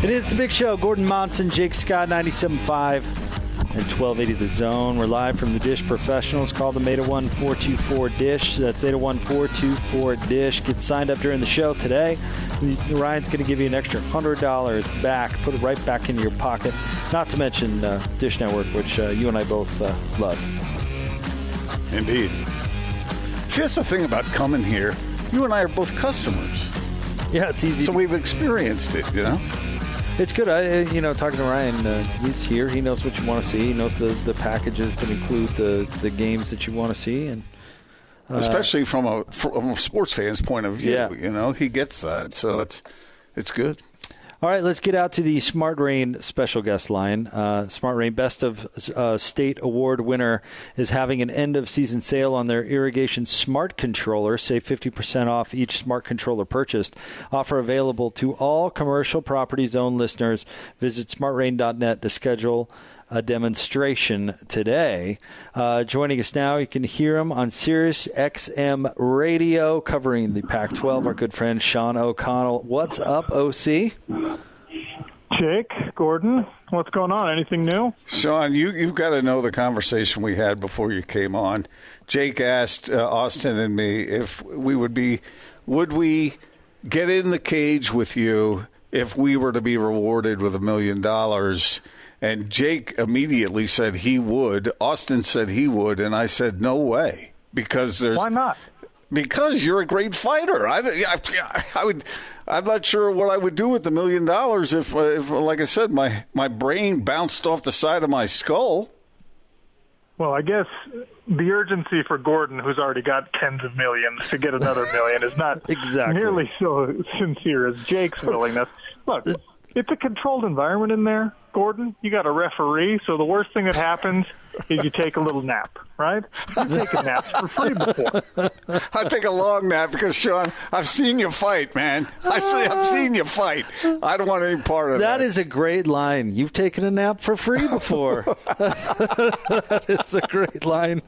It is the big show. Gordon Monson, Jake Scott, 97.5 and 1280 The Zone. We're live from the Dish Professionals. Call them 801 424 Dish. That's 801 424 Dish. Get signed up during the show today. Ryan's going to give you an extra $100 back, put it right back into your pocket. Not to mention uh, Dish Network, which uh, you and I both uh, love. Indeed. See, that's the thing about coming here. You and I are both customers. Yeah, it's easy. So we've experienced it, you know? It's good. I, you know, talking to Ryan, uh, he's here. He knows what you want to see. He knows the, the packages that include the, the games that you want to see, and uh, especially from a from a sports fan's point of view. Yeah. You know, he gets that, so it's it's good. All right, let's get out to the Smart Rain special guest line. Uh, Smart Rain Best of uh, State Award winner is having an end of season sale on their irrigation smart controller. Save 50% off each smart controller purchased. Offer available to all commercial property zone listeners. Visit smartrain.net to schedule a demonstration today. Uh, joining us now, you can hear him on Sirius XM Radio covering the Pac 12, our good friend Sean O'Connell. What's up, OC? Jake, Gordon, what's going on? Anything new? Sean, you, you've got to know the conversation we had before you came on. Jake asked uh, Austin and me if we would be, would we get in the cage with you if we were to be rewarded with a million dollars? And Jake immediately said he would. Austin said he would, and I said no way because there's why not? Because you're a great fighter. I, I, I would. I'm not sure what I would do with the million dollars if, uh, if, like I said, my my brain bounced off the side of my skull. Well, I guess the urgency for Gordon, who's already got tens of millions, to get another million is not exactly. nearly so sincere as Jake's willingness. Look, it's a controlled environment in there. Gordon, you got a referee, so the worst thing that happens is you take a little nap, right? You've taken naps for free before. I take a long nap because Sean, I've seen you fight, man. I see, I've seen you fight. I don't want any part of that. That is a great line. You've taken a nap for free before. that is a great line.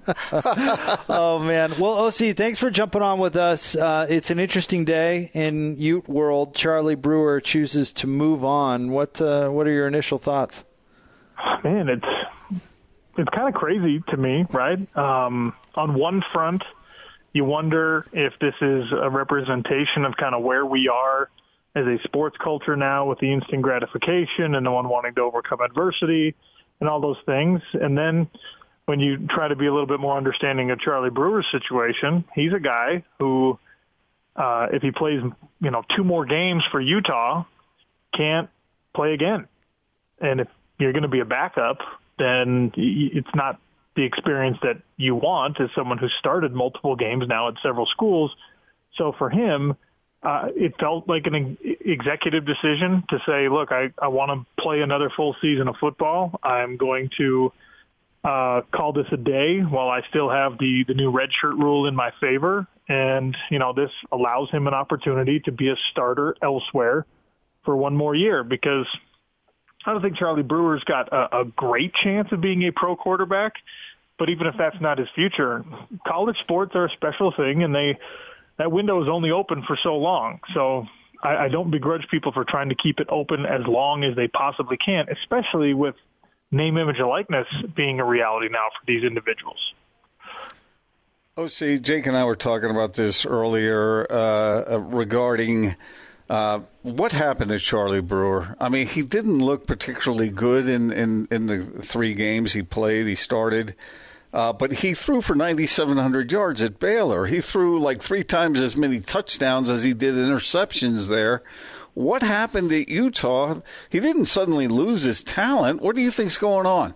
oh man. Well, OC, thanks for jumping on with us. Uh, it's an interesting day in Ute world. Charlie Brewer chooses to move on. What uh, What are your initial thoughts? Man, it's it's kind of crazy to me, right? Um, on one front, you wonder if this is a representation of kind of where we are as a sports culture now with the instant gratification and the one wanting to overcome adversity and all those things. And then when you try to be a little bit more understanding of Charlie Brewer's situation, he's a guy who, uh, if he plays, you know, two more games for Utah, can't play again. And if you're going to be a backup, then it's not the experience that you want as someone who started multiple games now at several schools. So for him, uh, it felt like an executive decision to say, look, I, I want to play another full season of football. I'm going to uh, call this a day while I still have the, the new red shirt rule in my favor. And, you know, this allows him an opportunity to be a starter elsewhere for one more year because I don't think Charlie Brewer's got a, a great chance of being a pro quarterback. But even if that's not his future, college sports are a special thing, and they that window is only open for so long. So I, I don't begrudge people for trying to keep it open as long as they possibly can, especially with name, image, and likeness being a reality now for these individuals. Oh, see, Jake and I were talking about this earlier uh, regarding uh, what happened to Charlie Brewer? I mean, he didn't look particularly good in, in, in the three games he played. He started, uh, but he threw for 9,700 yards at Baylor. He threw like three times as many touchdowns as he did interceptions there. What happened at Utah? He didn't suddenly lose his talent. What do you think's going on?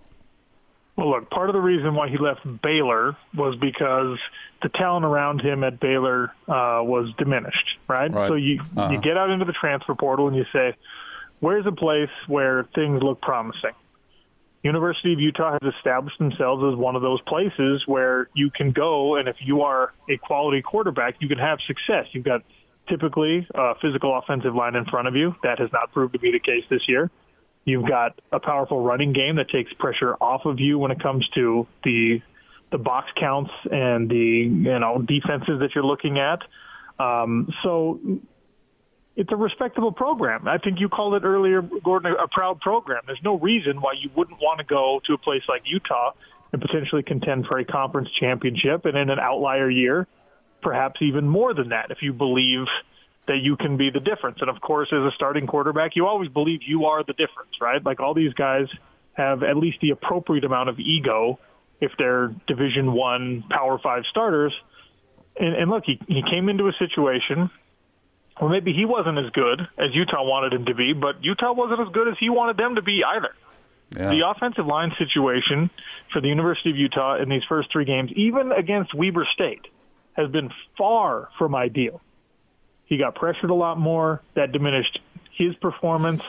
Well, look, part of the reason why he left Baylor was because the talent around him at Baylor uh, was diminished, right? Right. So you Uh-huh. you get out into the transfer portal and you say, where's a place where things look promising? University of Utah has established themselves as one of those places where you can go, and if you are a quality quarterback, you can have success. You've got typically a physical offensive line in front of you. That has not proved to be the case this year. You've got a powerful running game that takes pressure off of you when it comes to the the box counts and the you know defenses that you're looking at. Um, so it's a respectable program. I think you called it earlier, Gordon, a, proud program. There's no reason why you wouldn't want to go to a place like Utah and potentially contend for a conference championship, and in an outlier year, perhaps even more than that, if you believe that you can be the difference. And of course, as a starting quarterback, you always believe you are the difference, right? Like all these guys have at least the appropriate amount of ego if they're Division One Power Five starters. And, and look, he, he came into a situation where maybe he wasn't as good as Utah wanted him to be, but Utah wasn't as good as he wanted them to be either. Yeah. The offensive line situation for the University of Utah in these first three games, even against Weber State, has been far from ideal. He got pressured a lot more. That diminished his performance.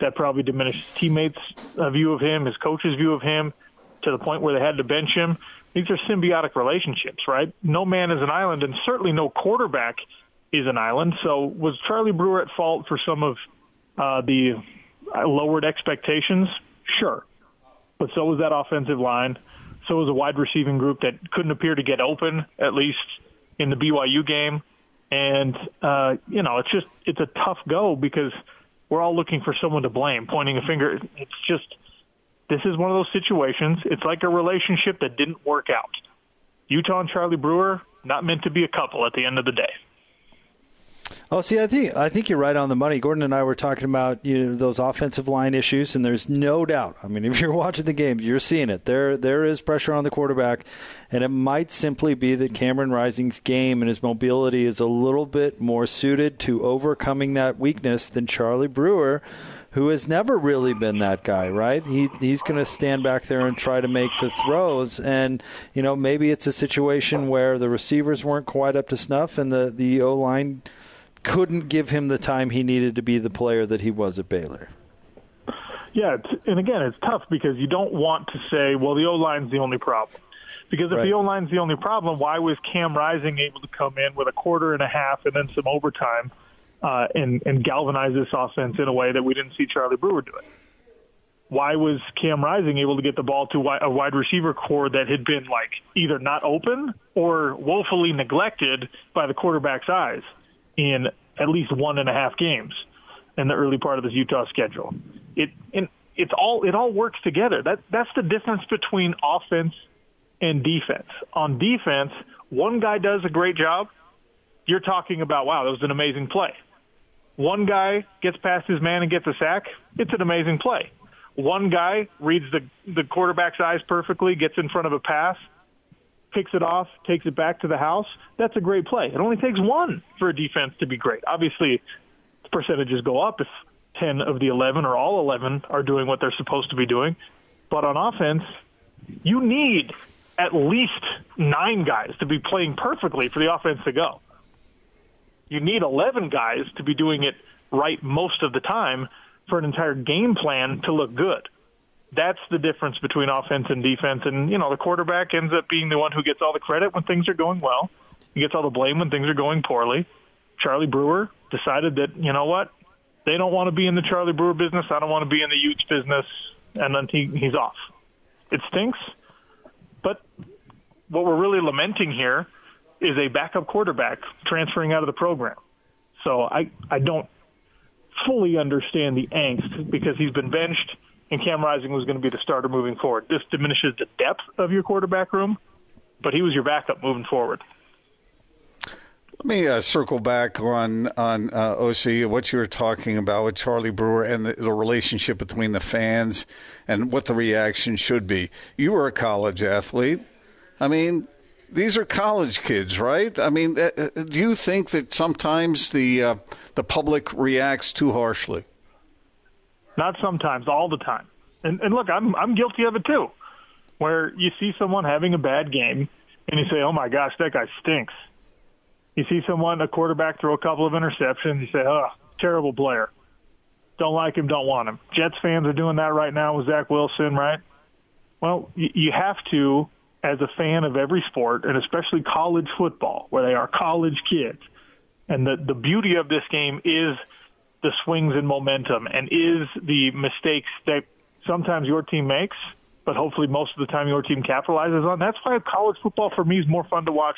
That probably diminished teammates' uh, view of him, his coach's view of him, to the point where they had to bench him. These are symbiotic relationships, right? No man is an island, and certainly no quarterback is an island. So was Charlie Brewer at fault for some of uh, the uh, lowered expectations? Sure. But so was that offensive line. So was a wide receiving group that couldn't appear to get open, at least in the BYU game. And, uh, you know, it's just, it's a tough go because we're all looking for someone to blame, pointing a finger. It's just, this is one of those situations. It's like a relationship that didn't work out. Utah and Charlie Brewer, not meant to be a couple at the end of the day. Oh, see, I think I think you're right on the money. Gordon and I were talking about you know those offensive line issues, and there's no doubt. I mean, if you're watching the games, you're seeing it. There there is pressure on the quarterback, and it might simply be that Cameron Rising's game and his mobility is a little bit more suited to overcoming that weakness than Charlie Brewer, who has never really been that guy. Right? He he's going to stand back there and try to make the throws, and you know maybe it's a situation where the receivers weren't quite up to snuff, and the the O line couldn't give him the time he needed to be the player that he was at Baylor. Yeah, it's, and again, it's tough because you don't want to say, well, the O line's the only problem. Because if Right. the O line's the only problem, why was Cam Rising able to come in with a quarter and a half and then some overtime uh, and, and galvanize this offense in a way that we didn't see Charlie Brewer do it? Why was Cam Rising able to get the ball to a wide receiver corps that had been like either not open or woefully neglected by the quarterback's eyes in at least one and a half games in the early part of this Utah schedule? It and it's all it all works together. That that's the difference between offense and defense. On defense, one guy does a great job. You're talking about wow, that was an amazing play. One guy gets past his man and gets a sack. It's an amazing play. One guy reads the the quarterback's eyes perfectly, gets in front of a pass, picks it off, takes it back to the house. That's a great play. It only takes one for a defense to be great. Obviously, percentages go up if 10 of the 11 or all 11 are doing what they're supposed to be doing. But on offense, you need at least nine guys to be playing perfectly for the offense to go. You need 11 guys to be doing it right most of the time for an entire game plan to look good. That's the difference between offense and defense. And, you know, the quarterback ends up being the one who gets all the credit when things are going well. He gets all the blame when things are going poorly. Charlie Brewer decided that, you know what? They don't want to be in the Charlie Brewer business. I don't want to be in the Utes business. And then he, he's off. It stinks. But what we're really lamenting here is a backup quarterback transferring out of the program. So I, I don't fully understand the angst because he's been benched and Cam Rising was going to be the starter moving forward. This diminishes the depth of your quarterback room, but he was your backup moving forward. Let me uh, circle back on on uh, OC what you were talking about with Charlie Brewer and the, the relationship between the fans and what the reaction should be. You were a college athlete. I mean, these are college kids, right? I mean, uh, uh, do you think that sometimes the uh, the public reacts too harshly? Not sometimes, all the time. And, and look, I'm I'm guilty of it too. where you see someone having a bad game and you say, "Oh my gosh, that guy stinks." You see someone, a quarterback, throw a couple of interceptions. You say, "Oh, terrible player. Don't like him. Don't want him." Jets fans are doing that right now with Zach Wilson, right? Well, you have to, as a fan of every sport, and especially college football, where they are college kids, and the the beauty of this game is the swings in momentum and is the mistakes that sometimes your team makes, but hopefully most of the time your team capitalizes on. That's why college football for me is more fun to watch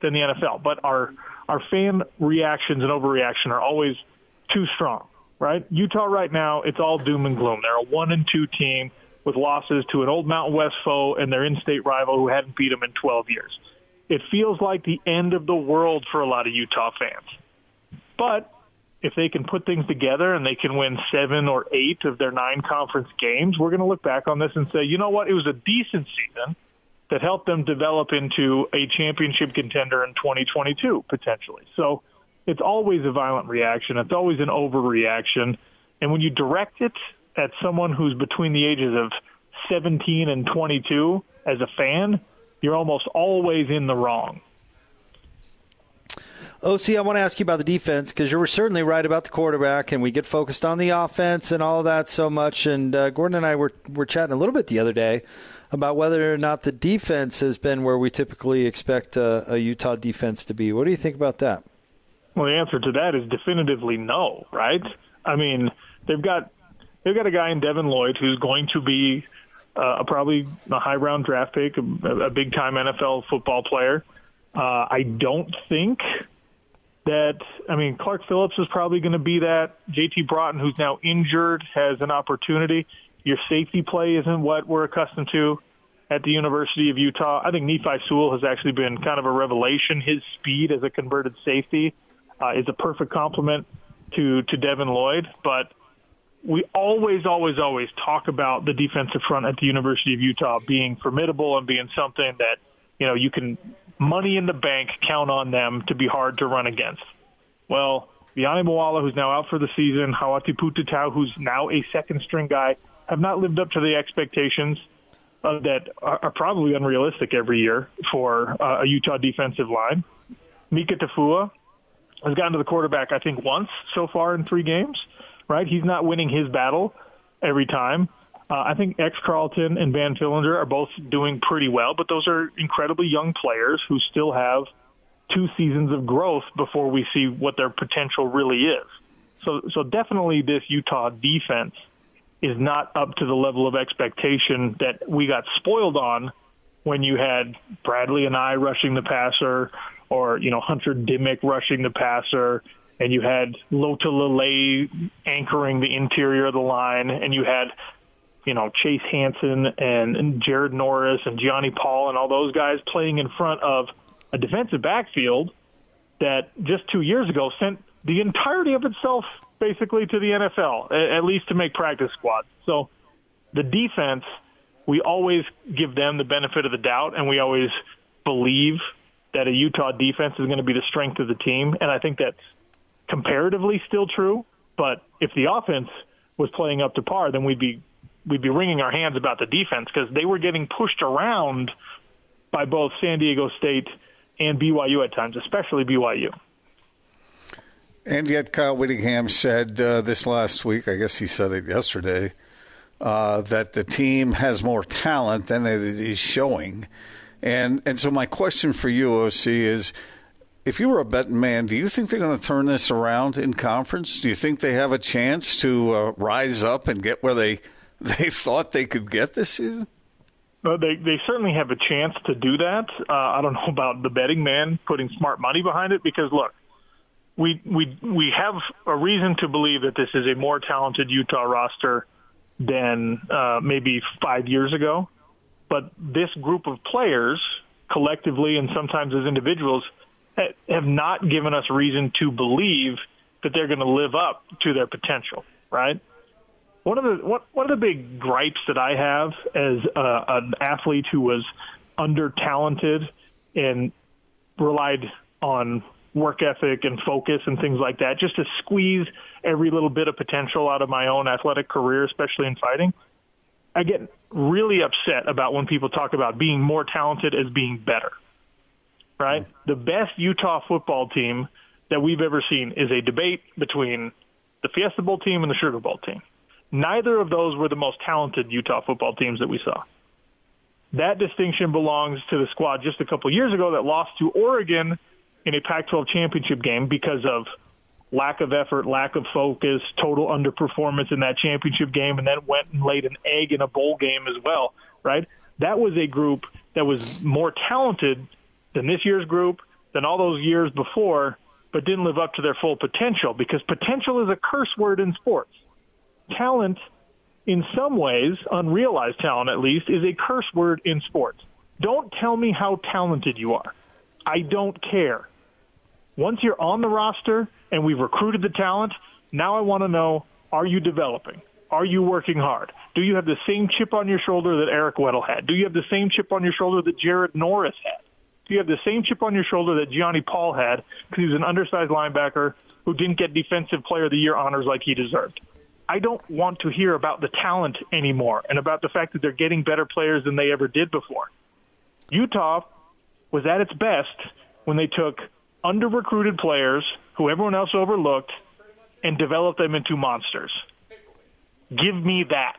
than the NFL. But our our fan reactions and overreaction are always too strong, right? Utah right now, it's all doom and gloom. They're a one and two team with losses to an old Mountain West foe and their in-state rival who hadn't beat them in 12 years. It feels like the end of the world for a lot of Utah fans. But if they can put things together and they can win seven or eight of their nine conference games, we're going to look back on this and say, you know what, it was a decent season that helped them develop into a championship contender in 2022 potentially. So it's always a violent reaction. It's always an overreaction. And when you direct it at someone who's between the ages of 17 and 22 as a fan, you're almost always in the wrong. OC, I want to ask you about the defense because you were certainly right about the quarterback, and we get focused on the offense and all of that so much. And uh, Gordon and I were, were chatting a little bit the other day about whether or not the defense has been where we typically expect a, a Utah defense to be. What do you think about that? Well, the answer to that is definitively no, right? I mean, they've got they've got a guy in Devin Lloyd who's going to be uh, probably a high round draft pick, a, a big time NFL football player. Uh, I don't think that I mean Clark Phillips is probably going to be that. JT Broughton, who's now injured, has an opportunity. Your safety play isn't what we're accustomed to at the University of Utah. I think Nephi Sewell has actually been kind of a revelation. His speed as a converted safety uh, is a perfect complement to to Devin Lloyd, but we always, always, always talk about the defensive front at the University of Utah being formidable and being something that you know you can money in the bank, count on them to be hard to run against. Well, Viane Moala, who's now out for the season, Hau'ati Pututau, who's now a second string guy, have not lived up to the expectations uh, that are, are, probably unrealistic every year for uh, a Utah defensive line. Mika Tafua has gotten to the quarterback, I think, once so far in three games, right? He's not winning his battle every time. Uh, I think X Carlton and Van Fillinger are both doing pretty well, but those are incredibly young players who still have two seasons of growth before we see what their potential really is. So, so definitely this Utah defense is not up to the level of expectation that we got spoiled on when you had Bradlee Anae rushing the passer or, you know, Hunter Dimick rushing the passer and you had Lotulelei anchoring the interior of the line and you had you know, Chase Hansen and, Jared Norris and Gionni Paul and all those guys playing in front of a defensive backfield that just two years ago sent the entirety of itself basically to the NFL, at least to make practice squads. So the defense, we always give them the benefit of the doubt, and we always believe that a Utah defense is going to be the strength of the team. And I think that's comparatively still true. But if the offense was playing up to par, then we'd be we'd be wringing our hands about the defense because they were getting pushed around by both San Diego State and BYU at times, especially BYU. And yet, Kyle Whittingham said uh, this last week, I guess he said it yesterday, uh, that the team has more talent than it is showing. And, and so, my question for you, OC, is if you were a betting man, do you think they're going to turn this around in conference? Do you think they have a chance to uh, rise up and get where they they thought they could get this season? Well, they they certainly have a chance to do that. Uh, I don't know about the betting man putting smart money behind it because look, we we we have a reason to believe that this is a more talented Utah roster than uh, maybe five years ago. But this group of players, collectively and sometimes as individuals, have not given us reason to believe that they're going to live up to their potential. Right? One of the one, one of the big gripes that I have as uh, an athlete who was under talented and relied on work ethic and focus and things like that, just to squeeze every little bit of potential out of my own athletic career, especially in fighting. I get really upset about when people talk about being more talented as being better. Right? The best Utah football team that we've ever seen is a debate between the Fiesta Bowl team and the Sugar Bowl team. Neither of those were the most talented Utah football teams that we saw. That distinction belongs to the squad just a couple years ago that lost to Oregon in a Pac-12 championship game because of lack of effort, lack of focus, total underperformance in that championship game, and then went and laid an egg in a bowl game as well, right? That was a group that was more talented than this year's group, than all those years before, but didn't live up to their full potential because potential is a curse word in sports. Talent, in some ways, unrealized talent at least, is a curse word in sports. Don't tell me how talented you are. I don't care. Once you're on the roster and we've recruited the talent, now I want to know, are you developing? Are you working hard? Do you have the same chip on your shoulder that Eric Weddle had? Do you have the same chip on your shoulder that Jared Norris had? Do you have the same chip on your shoulder that Gionni Paul had because he was an undersized linebacker who didn't get Defensive Player of the Year honors like he deserved? I don't want to hear about the talent anymore and about the fact that they're getting better players than they ever did before. Utah was at its best when they took under recruited players who everyone else overlooked and developed them into monsters. Give me that.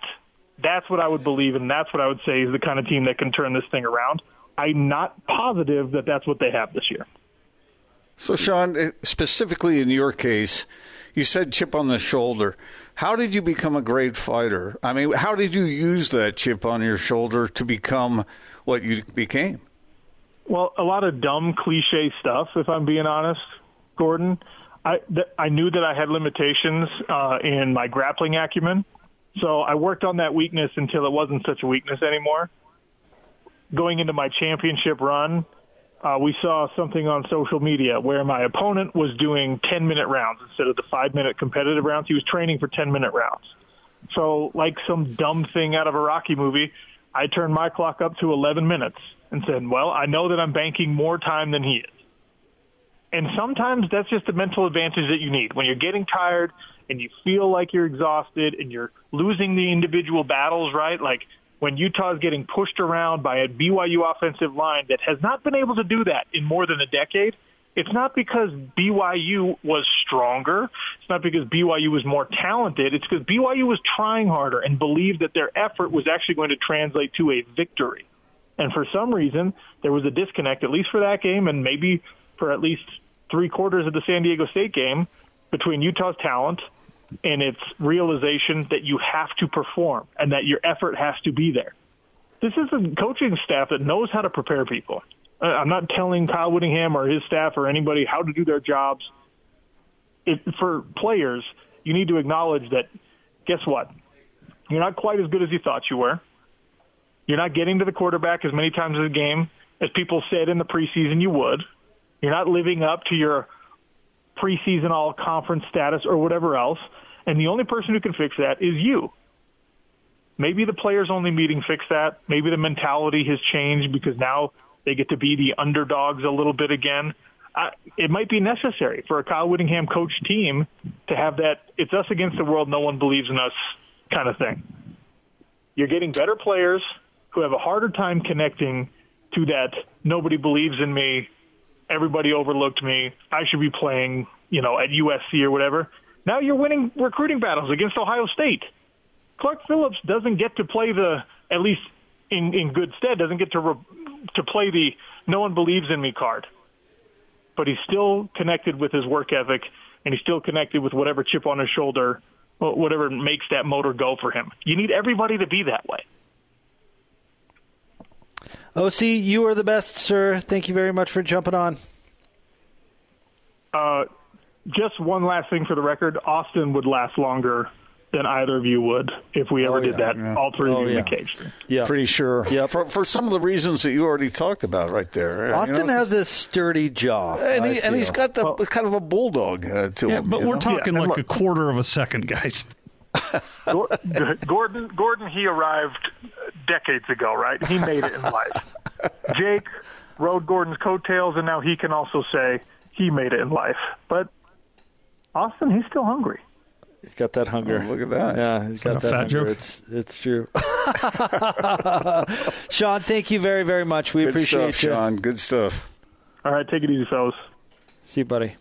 That's what I would believe, and that's what I would say is the kind of team that can turn this thing around. I'm not positive that that's what they have this year. So, Sean, specifically in your case, you said chip on the shoulder. How did you become a great fighter? I mean, how did you use that chip on your shoulder to become what you became? Well, a lot of dumb cliche stuff, if I'm being honest, Gordon. I th- I knew that I had limitations uh, in my grappling acumen, so I worked on that weakness until it wasn't such a weakness anymore. Going into my championship run, uh, we saw something on social media where my opponent was doing 10 minute rounds instead of the five minute competitive rounds. He was training for 10 minute rounds. So, like some dumb thing out of a Rocky movie, I turned my clock up to 11 minutes and said, well, I know that I'm banking more time than he is. And sometimes that's just a mental advantage that you need. When you're getting tired and you feel like you're exhausted and you're losing the individual battles, right? Like when Utah is getting pushed around by a BYU offensive line that has not been able to do that in more than a decade, it's not because BYU was stronger. It's not because BYU was more talented. It's because BYU was trying harder and believed that their effort was actually going to translate to a victory. And for some reason, there was a disconnect, at least for that game, and maybe for at least three quarters of the San Diego State game, between Utah's talent and its realization that you have to perform and that your effort has to be there. This is a coaching staff that knows how to prepare people. Uh, I'm not telling Kyle Whittingham or his staff or anybody how to do their jobs. If, for players, you need to acknowledge that, guess what? You're not quite as good as you thought you were. You're not getting to the quarterback as many times in the game as people said in the preseason you would. You're not living up to your preseason all conference status or whatever else. And the only person who can fix that is you. Maybe the players only meeting fix that. Maybe the mentality has changed because now they get to be the underdogs a little bit again. Uh, it might be necessary for a Kyle Whittingham coach team to have that it's us against the world, no one believes in us kind of thing. You're getting better players who have a harder time connecting to that nobody believes in me, everybody overlooked me, I should be playing, you know, at USC or whatever. Now you're winning recruiting battles against Ohio State. Clark Phillips doesn't get to play the at least in in good stead doesn't get to re, to play the no one believes in me card. But he's still connected with his work ethic and he's still connected with whatever chip on his shoulder, whatever makes that motor go for him. You need everybody to be that way. OC, you are the best, sir. Thank you very much for jumping on. Uh, just one last thing for the record Austin would last longer than either of you would if we ever oh, yeah, did that. Yeah. All three oh, of you yeah. in the cage. Yeah, pretty sure. Yeah, for, for some of the reasons that you already talked about right there. Austin you know? has a sturdy jaw, and, he, and he's got the well, kind of a bulldog uh, to him. But we're know? talking like look, a quarter of a second, guys. Gordon, Gordon, he arrived decades ago, right? He made it in life. Jake rode Gordon's coattails, and now he can also say he made it in life. But Austin, he's still hungry. He's got that hunger. Oh, look at that. Yeah, he's got that that hunger. joke? It's it's true. Sean, thank you very very much. We Good appreciate stuff, you. Sean. Good stuff. All right, take it easy, fellas. See you, buddy.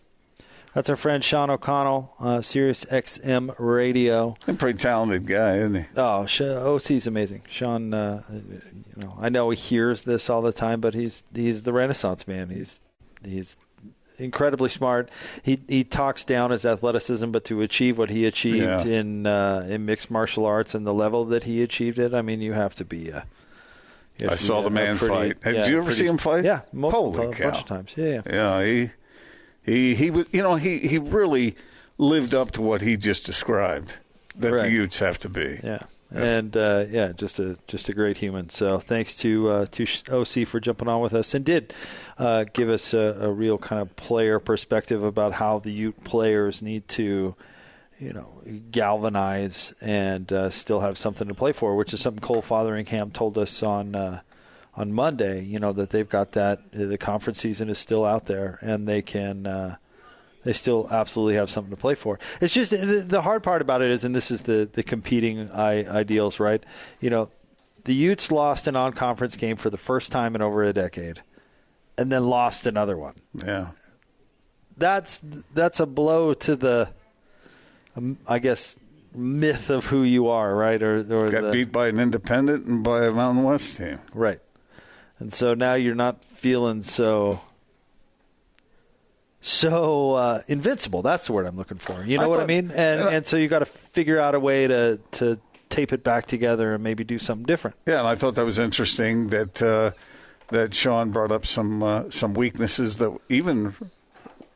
That's our friend Sean O'Connell, uh, Sirius XM Radio. A pretty talented guy, isn't he? Oh, Sh- OC's amazing. Sean, uh, you know, I know he hears this all the time, but he's he's the Renaissance man. He's he's incredibly smart. He he talks down his athleticism, but to achieve what he achieved Yeah. in uh, in mixed martial arts and the level that he achieved it, I mean, you have to be. Have I saw the a- a man pretty- fight. Did yeah, you ever pretty- see him fight? Yeah, multiple, Holy a cow. bunch of times. Yeah, yeah. Yeah, he he he was. You know, he he really lived up to what he just described. That Right. the Utes have to be. Yeah. And uh, yeah, just a just a great human. So thanks to uh, to OC for jumping on with us and did uh, give us a, a real kind of player perspective about how the Ute players need to, you know, galvanize and uh, still have something to play for, which is something Cole Fotheringham told us on uh, on Monday. You know that they've got that the conference season is still out there and they can. Uh, they still absolutely have something to play for. It's just the, the hard part about it is, and this is the the competing I, ideals, right? You know, the Utes lost an on-conference game for the first time in over a decade, and then lost another one. Yeah. That's that's a blow to the, um, I guess, myth of who you are, right? Or or Got the, beat by an independent and by a Mountain West team. Right. And so now you're not feeling so so uh, invincible. That's the word I'm looking for. You know I what I mean? And uh, and so you got to figure out a way to to tape it back together and maybe do something different. Yeah, and I thought that was interesting that uh, that Sean brought up some uh, some weaknesses that even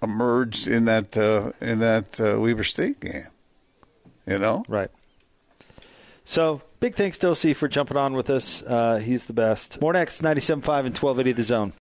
emerged in that uh, in that uh, Weber State game. You know, Right. So big thanks to for jumping on with us. Uh, he's the best. More next, 97.5 and 1280 The Zone.